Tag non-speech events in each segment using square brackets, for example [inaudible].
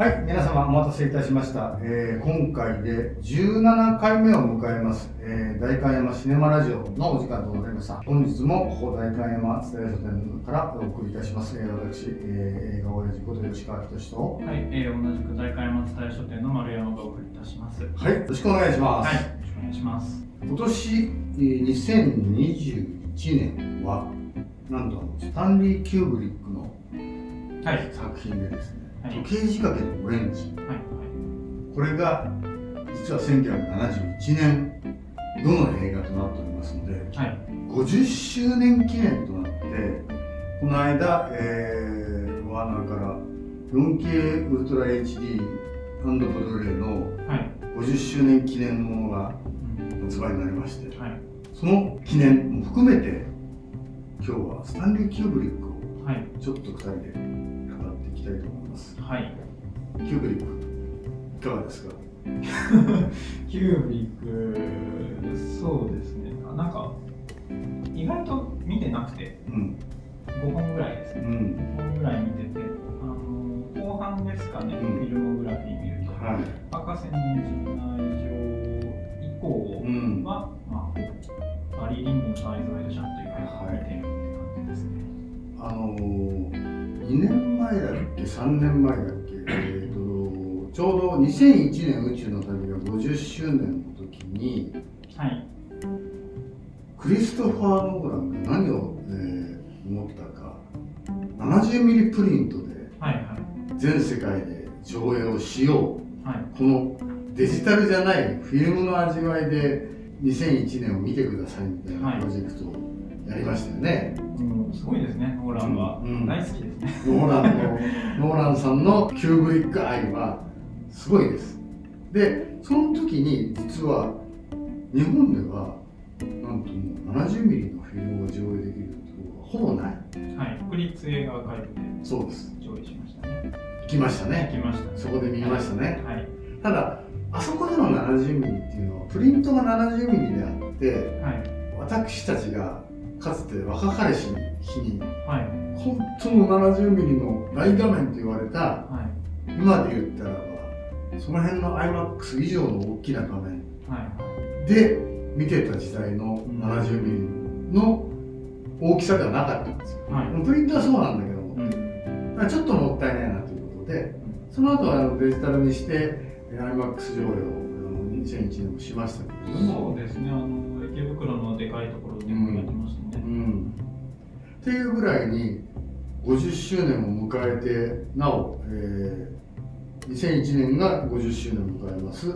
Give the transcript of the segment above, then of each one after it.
はい、皆様お待たせいたしました。えー今回で17回目を迎えます、えー、代官山シネマラジオのお時間となりました。本日もここ代官山スタ書店からお送りいたします。えー私、えー映画親父こと吉川仁と、はい、えー、同じく代官山伝え書店の丸山がお送りいたします。はい、はい、よろしくお願いします。よろしくお願いします。今年、えー2021年は、なんとスタンリー・キューブリックのはい、作品でですね、はい、はい、時計仕掛けのオレンジ。はい、これが実は1971年どの映画となっておりますのではい、50周年記念となってこの間、えー、ワーナーから 4K ウルトラ HD& ブルーレイのはい、50周年記念ものがうん。発売になりましてはい、その記念も含めて今日はスタンリー・キューブリックをはい、ちょっと2人でたいと思います。はい。キューブリックいかがですか？キューブリック、そうですね。あなんか意外と見てなくて、うん。5本ぐらいですね。うん。5本ぐらい見てて、あの後半ですかね、うん。フィルモグラフィー見ると、はい。博士の異常な愛情以降うん。は、まあ、バリー・リンドンとアイズ・ワイド・シャンというか、はい。見てるって感じですね。あのー、2年前だっけ？3年前だっけ、えー、とちょうど2001年宇宙の旅が50周年の時にはい、クリストファー・ノーランが何を、えー思ったか70ミリプリントではい、はい、全世界で上映をしよう。はい、このデジタルじゃないフィルムの味わいで2001年を見てくださいみたいなプロジェクトをやりましたよね、うん、すごいですね、ノーランは。うん大好きですね。ノーランのノーランさんのキューブリック愛はすごいです。でその時に実は日本ではなんともう70ミリのフィルムを上映できるところがほぼない。はい、国立映画アーカイブでそうです。上映しましたね。行きました行ねきましたね。そこで見ましたね。はい、ただあそこでの70ミリっていうのはプリントが70ミリであってはい、私たちがかつて若かりし日にはい、本当の70ミリの大画面と言われたはい、今で言ったらばその辺の iMAX 以上の大きな画面はい、で見てた時代のうん。70ミリの大きさではなかったんですよ、はい、プリントはそうなんだけども、うん、だからちょっともったいないなということでその後はあのデジタルにしてえー iMAX 上映をあの2001年もしましたけれども。そうですね、あの池袋のでかいところでもやってましたね。うん、っていうぐらいに50周年を迎えてなお、えー2001年が50周年を迎えます、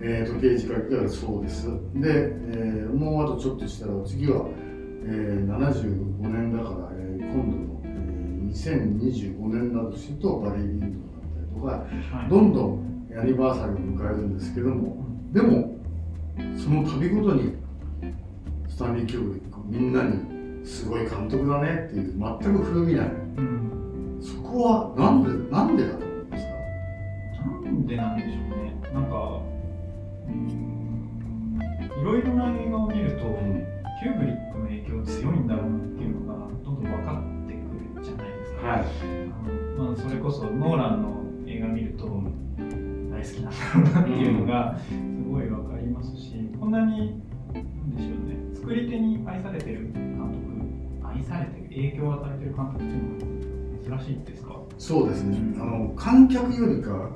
えー時計仕掛けがそうです。で、えーもうあとちょっとしたら次は、えー75年だから、えー今度の、えー2025年だとするとバリー・リンドンだったりとかはい、どんどんアニバーサリーを迎えるんですけどもでもその度ごとにスタンリー・キューブリックみんなにすごい監督だねっていう全く古びな。いうん、そこはなんでなんでだと思いますか？なんでなんでしょうね。なんか、うん、いろいろな映画を見ると、キューブリックの影響強いんだろうなっていうのがどんどん分かってくるじゃないですか。はい。あのまあ、それこそノーランの映画見ると大好きなんだろうなっていうのがすごい分かりますし、こんなになんでしょうね。作り手に愛されてる監督愛されてる影響を与えてる監督っていうのは珍しいですか、そうですね。あの観客よりか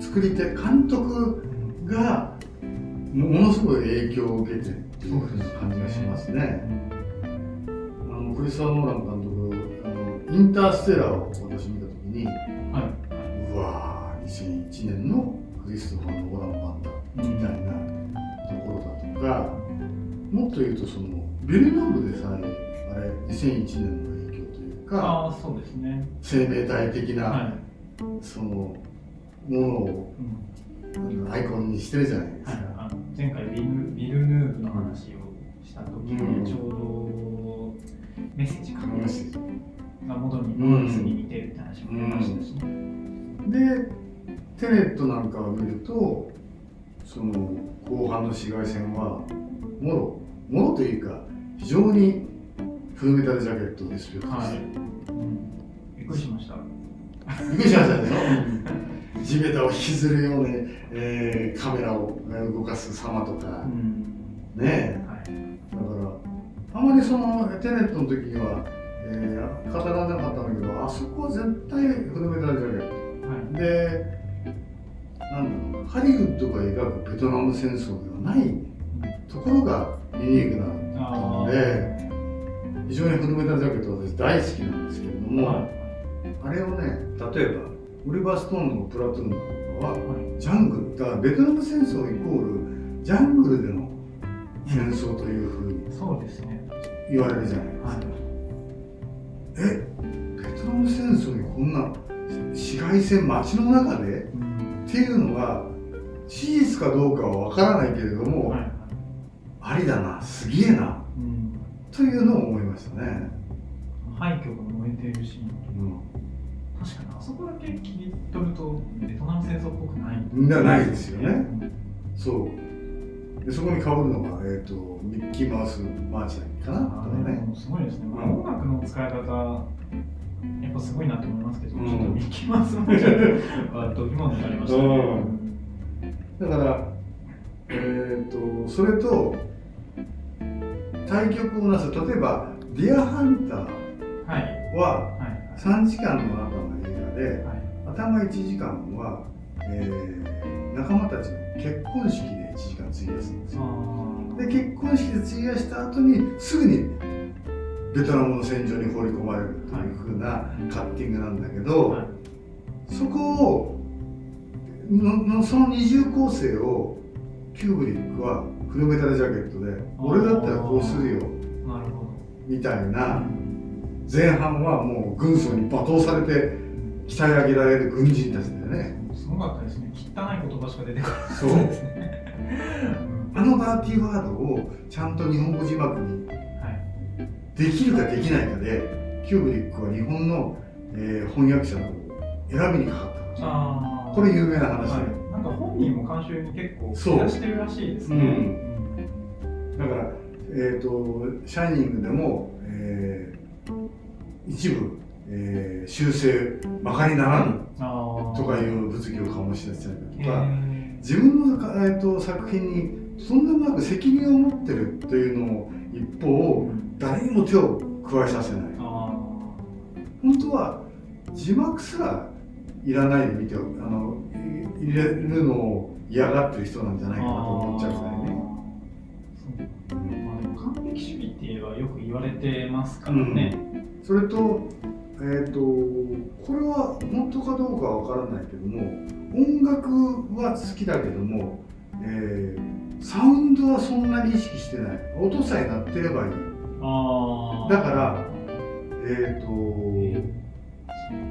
作り手監督がもものすごい影響を受けてるっていう感じがしますね。あのクリストファー・ノーラン監督あのインターステラーを私見た時にはうわー2001年のクリストファー・ノーラン版だい、みたいなところだとかもっと言うとそのビルヌーブでさえあれ2001年の影響というかああそうですね。生命体的な、はい、そのものをうん。アイコンにしてるじゃないですか、はい、あの前回ビルビルヌーブの話をした時に、うん。ちょうどメッセージかメッセージが元に戻すに似てるって話も出ましたしね、でテネットなんかを見るとその後半の紫外線はもろもろというか非常にフルメタルジャケットをディスプレイしてはい、うん、びっくりしました、びっくりしましたでしょ？[laughs] 地べたを引きずるように、えーカメラを動かす様とか。う、ん。ねえ。はい。だからあまりそのテネットの時には、えー語らなかったんだけどあそこは絶対フルメタルジャケッはい。トでなんだろうハリウッドが描くベトナム戦争ではないところがユニークなのあで非常にフルメタルジャケットは私大好きなんですけれども、はあれをね例えばオリバー・ストーンのプラトゥーンなんかははい。ジャングル。だからベトナム戦争イコールジャングルでの戦争というふうにそうですね。言われるじゃないですか、はい。えベトナム戦争にこんな市街戦街の中でうん。っていうのが事実かどうかは分からないけれども、はい。はいありだなすげえな。うんというのを思いましたね、廃墟が燃えているシーン。うん。確かにあそこだけ切り取るとベトナム戦争っぽくない。なないですよね。うん。そう。でそこにかぶるのが、えー、とミッキーマウスマーチかな？とかあねーすごいですね、まあ、うん音楽の使い方やっぱすごいなと思いますけど、うん。ちょっとミッキーマウスマーチはドキュモンになりましたね、うん。だからえっ、とそれと対局をなす例えば「ディアハンターはい。ははい。3時間の中の映画ではい。頭1時間は、えー仲間たちの結婚式で1時間費やすんですよ。あで結婚式で費やした後にすぐにベトナムの戦場に放り込まれるというふうなカッティングなんだけーど、はい。そこをののその二重構成をキューブリックはフルメタルジャケットで俺だったらこうするよ。なるほみたいど、な。前半はもう軍曹に罵倒されて鍛え上げられる軍人たちだよね。すごかったですね汚い言葉しか出てこないそう。ですね、う。んあのダーティーワードをちゃんと日本語字幕にはい。できるかできないかでキューブリックは日本の、えー翻訳者を選びにかかった。これ有名な話で、はい、なんか本人も監修に結構そう。気出してるらしいですね。うん。だから、えーと「シャイニング」でも、えー一部、えー修正バカにならぬとかいう物議を醸し出したりとかー。自分の、えー、と作品にとんでもなく責任を持ってるというのを一方誰にも手を加えさせない。あ本当は字幕すらいらないで見てあのい入れるのを嫌がってる人なんじゃーないかなと思っちゃうぐらいね。そうまあ、でも完璧主義ってはよく言われてますからね。それと,、えー、とこれは本当かどうかは分からないけども音楽は好きだけども、えーサウンドはそんなに意識してない。音さえ鳴ってればいい。あー。だからえっ、とえ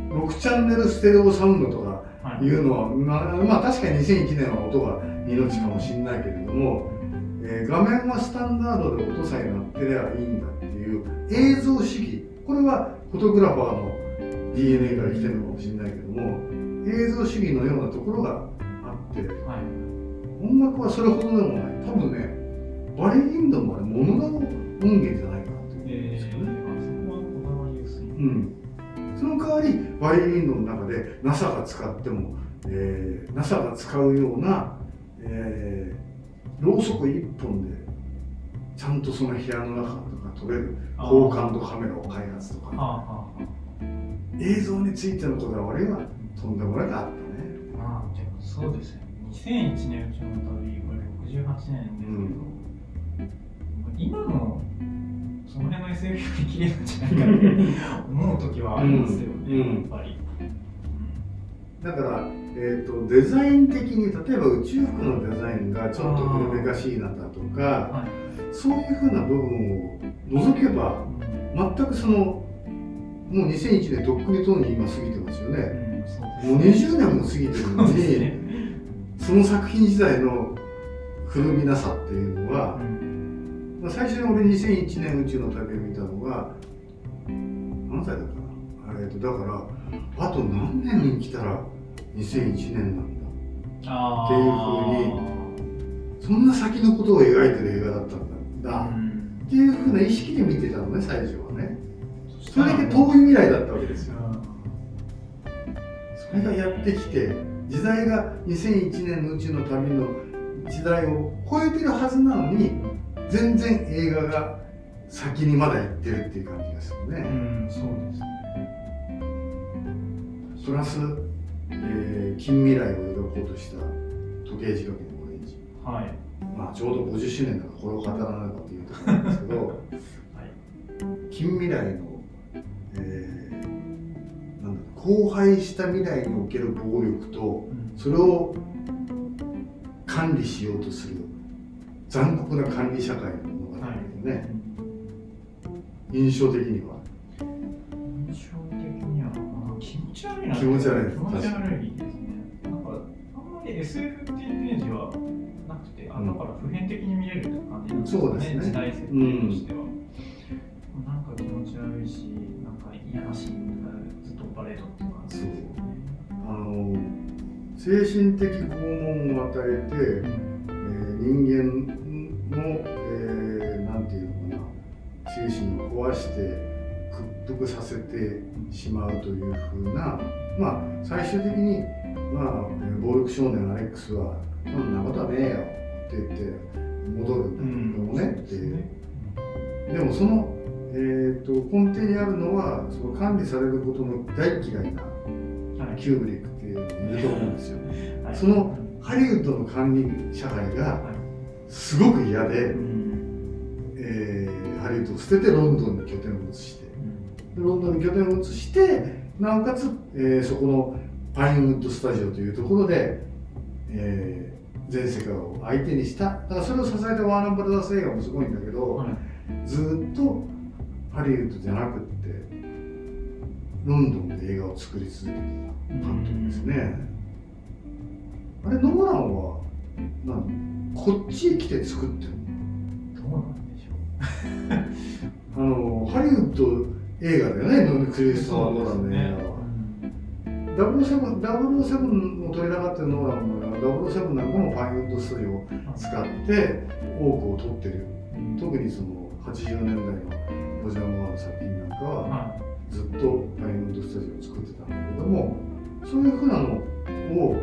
6チャンネルステレオサウンドとかーはい。いうのは、まあ、まあ確かに2001年は音が命かもしれないけれども、えー画面はスタンダードで音さえ鳴ってればいいんだっていう映像主義。これはフォトグラファーの DNA から来てるのかもしれないけども映像主義のようなところがあってはい。音楽はそれほどでもない。多分ねバリー・リンドンもあれモノラの音源じゃないかなというんえですよね。ー、あそこはこだわり薄い。うん、その代わりバリー・リンの中で NASA が使っても、えー NASA が使うような、えーろうそく一本でちゃんとその部屋の中とか撮れる高感度カメラを開発とか。映像についてのこだわりはとんでもなくあったね。あまあでもそうですよね。2001年うちの旅これ68年ですけど、今のその辺の SF より綺麗なんじゃないかって思う時はありますよね、うんやっぱり、だから、えー、とデザイン的に例えば宇宙服のデザインがちょっと古めかしいなだとかはいそういうふうな部分を除けば全くそのもう2001年とっくにとうに今過ぎてますよね。うんもう20年も過ぎてるのにね、その作品自体の古みなさっていうのはう、ん。まあ、最初に俺2001年宇宙の旅を見たのが何歳だったかな、えー、とだからあと何年に来たら2001年なんだ？あっていうーそんな先のことを描いてる映画だったんだ。だうん。っていうふうな意識で見てたのね最初はね。そそれだけ遠い未来だったわけですよ。うん。それがやってきて時代が2001年のうちの旅の時代を超えてるはずなのに全然映画が先にまだ行ってるっていう感じがするうね、んそうですね。プラス、えー近未来を描こうとした時計仕掛けのオレンジ。はい。まあちょうど50周年だからこれを語らないかというところなんですけど [laughs] はい。近未来の、えーなんだ荒廃した未来における暴力とうん。それを管理しようとする残酷な管理社会の物語でね、印象的には。印象的にはあ気持ち悪いな気持ち悪いです。気持ち悪いですね。なんかあんまり SF っていうイメージはなくてあうん。だから普遍的に見れるって感じなんそうですね。時代設定としては、なんか気持ち悪いしなんか嫌なシーンがずっとパレードっていう感じですよねあの精神的拷問を与えて、えー人間の、えーなんていうのかな。精神を壊して屈服させてしまうというふうなまあ最終的に、まあ、えー暴力少年アレックスは「そんなことはねえよ」って言って戻るんだけどもね、っていう。でもその、えー、と根底にあるのはその管理されることの大嫌いなはい。キューブリックっていうると思うんですよ。はい。そのハリウッドの管理社会がはいすごく嫌で、うん。えーハリウッドを捨ててロンドンに拠点を移して。でロンドンに拠点を移してなおかつ、えーそこのパインウッドスタジオというところで、えー全世界を相手にした。だからそれを支えたワーナーブラザース映画もすごいんだけど、はい。ずっとハリウッドじゃなくってロンドンで映画を作り続けてた監督ですね、あれノーランは何？こっちへ来て作ってる。どうなんでしょう。の [laughs] あのハリウッド映画だよねクリストンの映画は。007 007を撮りたがってるノーランも007な。んかもパインウッドスタジオを使って多くを撮ってる。うん特にその80年代のロジャー・モアの作品なんかははずっとパインウッドスタジオを使ってたんだけどもそういうふうなのを、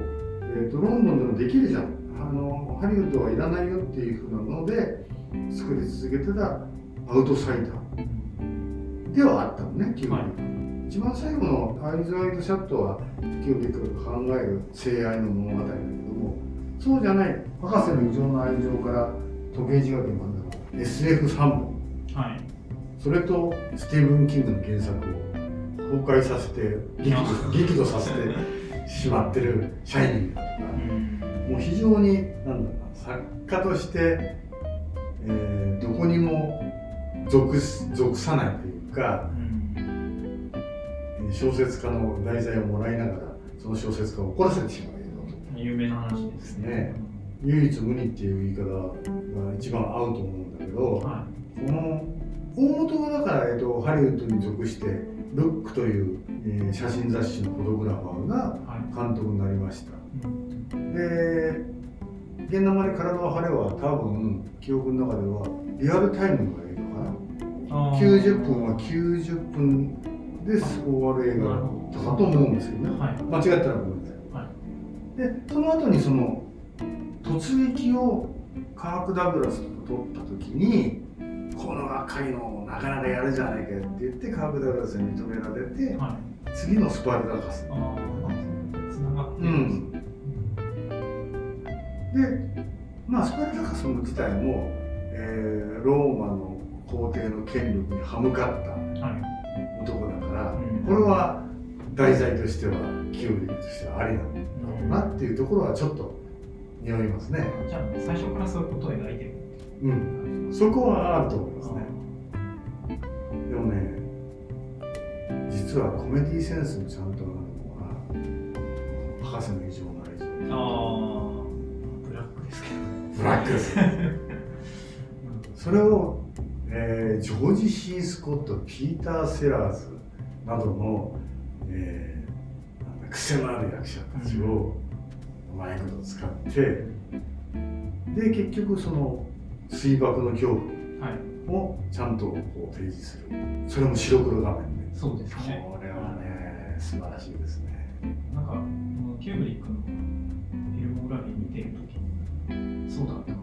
えー、とロンドンでもできるじゃんあのハリウッドはいらないよっていうふうなので作り続けてたアウトサイダー。ではあったのねキューブリック、はい。一番最後のアイズ・ワイド・シャットはキューブリックが考える性愛の物語だけどもそうじゃない博士の異常な愛情から時計仕掛けまでの SF3 本。はい。それとスティーブン・キングの原作を崩壊させて [laughs] 激怒させてしまってる「シャイニング」とかうんもう非常になんだろうな作家として、えーどこにも属す属さないというかうん。小説家の題材をもらいながらその小説家を怒らせてしまう映画を有名な話ですね。唯一無二っていう言い方が一番合うと思うんだけど、はこの大元はだから、えっと、ハリウッドに属して「ルック」という、えー写真雑誌のフォトグラファーがいはい。監督になりました。うんで「現生に体は晴れ」は多分記憶の中ではリアルタイムの映画かな。あー。90分は90分で終わる映画だったかと思うんですけどね、はい。間違ったらごめんなさい。はい。でその後にその突撃をカーク・ダグラスと撮った時にこの若いのなかなかやるじゃないかよって言ってカーク・ダグラスに認められてはい。次のスパルタカスつながってうるんんでまあスパルタカスも自体も、えーローマの皇帝の権力に歯向かった男だから、うんこれは題材としてはキューブリックとしてはありなんだろうなっていうところはちょっと匂いますね。じゃあ最初からそういうことを描いてるうん、そこはあると思いますね。でもね、実はコメディセンスもちゃんとあるのは、博士の異常な愛情。あブラックです。それを、えージョージ・シー・スコット、ピーター・セラーズなどの、えーなんだ癖のある役者たちをうまいこと使って、で、結局その水爆の恐怖はいをちゃんとこう提示する。それも白黒画面で。そうですねこれはね、素晴らしいですねなんかこのキューブリックのフィルモグラフィー見てるそうだったの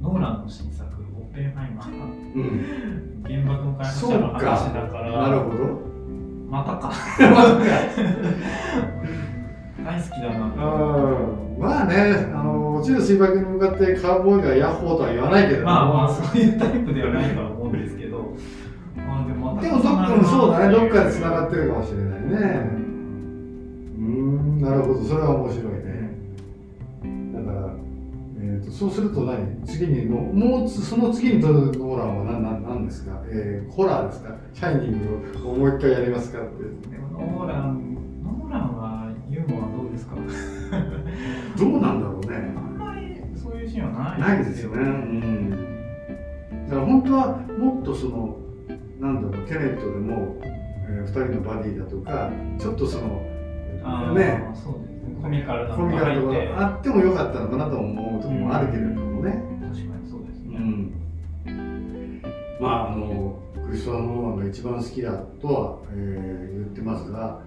ノーランの新作オッペンハイマー。うん。原爆の開発者の話かだから。なるほど。またか。[laughs] 大好きだな。うんまあね、あの落ちる水爆に向かってカウボーイがヤッホーとは言わないけれど。も、まあまあそういうタイプではないとは思うんですけど。まあでもでもどっかそうだね、どっかで繋がっってるかもしれないね。うーん、なるほど、それは面白いそうすると何？次にの、もうつその次に撮るノーランは何何何ですか、えー、ホラーですか？シャイニングをもう一回やりますかって。でもノーランノーランはユーモアどうですか？[laughs] どうなんだろうね。あんまりそういうシーンはなないいですよね。うん。だから本当はもっとその、なんだろう、テネットでも、えー、2人のバディだとか、ちょっとその、ね、そうねコミカルなコのがミカルとかあってもよかったのかなと思うところもあるけれどもね。確かにそうですね、うん。まあ、あの、クリストファー・ノーランが一番好きだとは、えー言ってますが、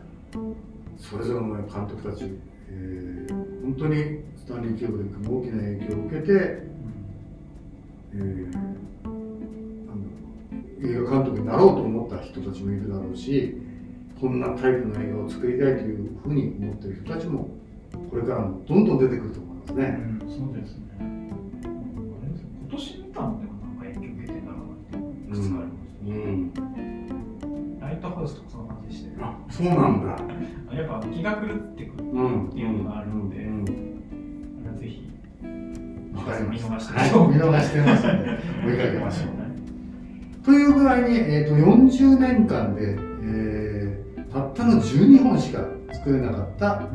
それぞれの監督たち、えー本当にスタンリー・キューブリックも大きな影響を受けて、えーなんだろう映画監督になろうと思った人たちもいるだろうしこんなタイプの映画を作りたいというふうに思ってる人たちもこれからもどんどん出てくると思いますね。うん、そうですね。今年見たのでもなんか影響受けてなっていくつかあります、うん、ライトハウスとかそんな感じでして、あそうなんだ。やっぱ気が狂ってくるうんっていうのがあるので、うんあれはぜひ。見逃してはい、見逃してますので追いかけましょう。[laughs] というぐらいに、えー、と40年間で、えーの12本しか作れなかった、うん。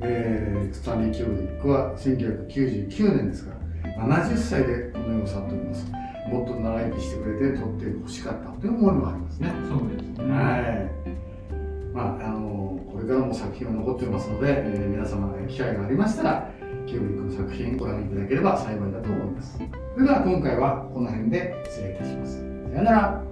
えースタンリー・キューブリックは1999年ですから70歳でこの世を去っております。もっと長生きしてくれて撮ってほしかったという思いもありますね、そうですね。はい。まああのこれからも作品は残ってますので、えー皆様えー機会がありましたらキューブリックの作品ご覧いただければ幸いだと思います。それでは今回はこの辺で失礼いたします。さよなら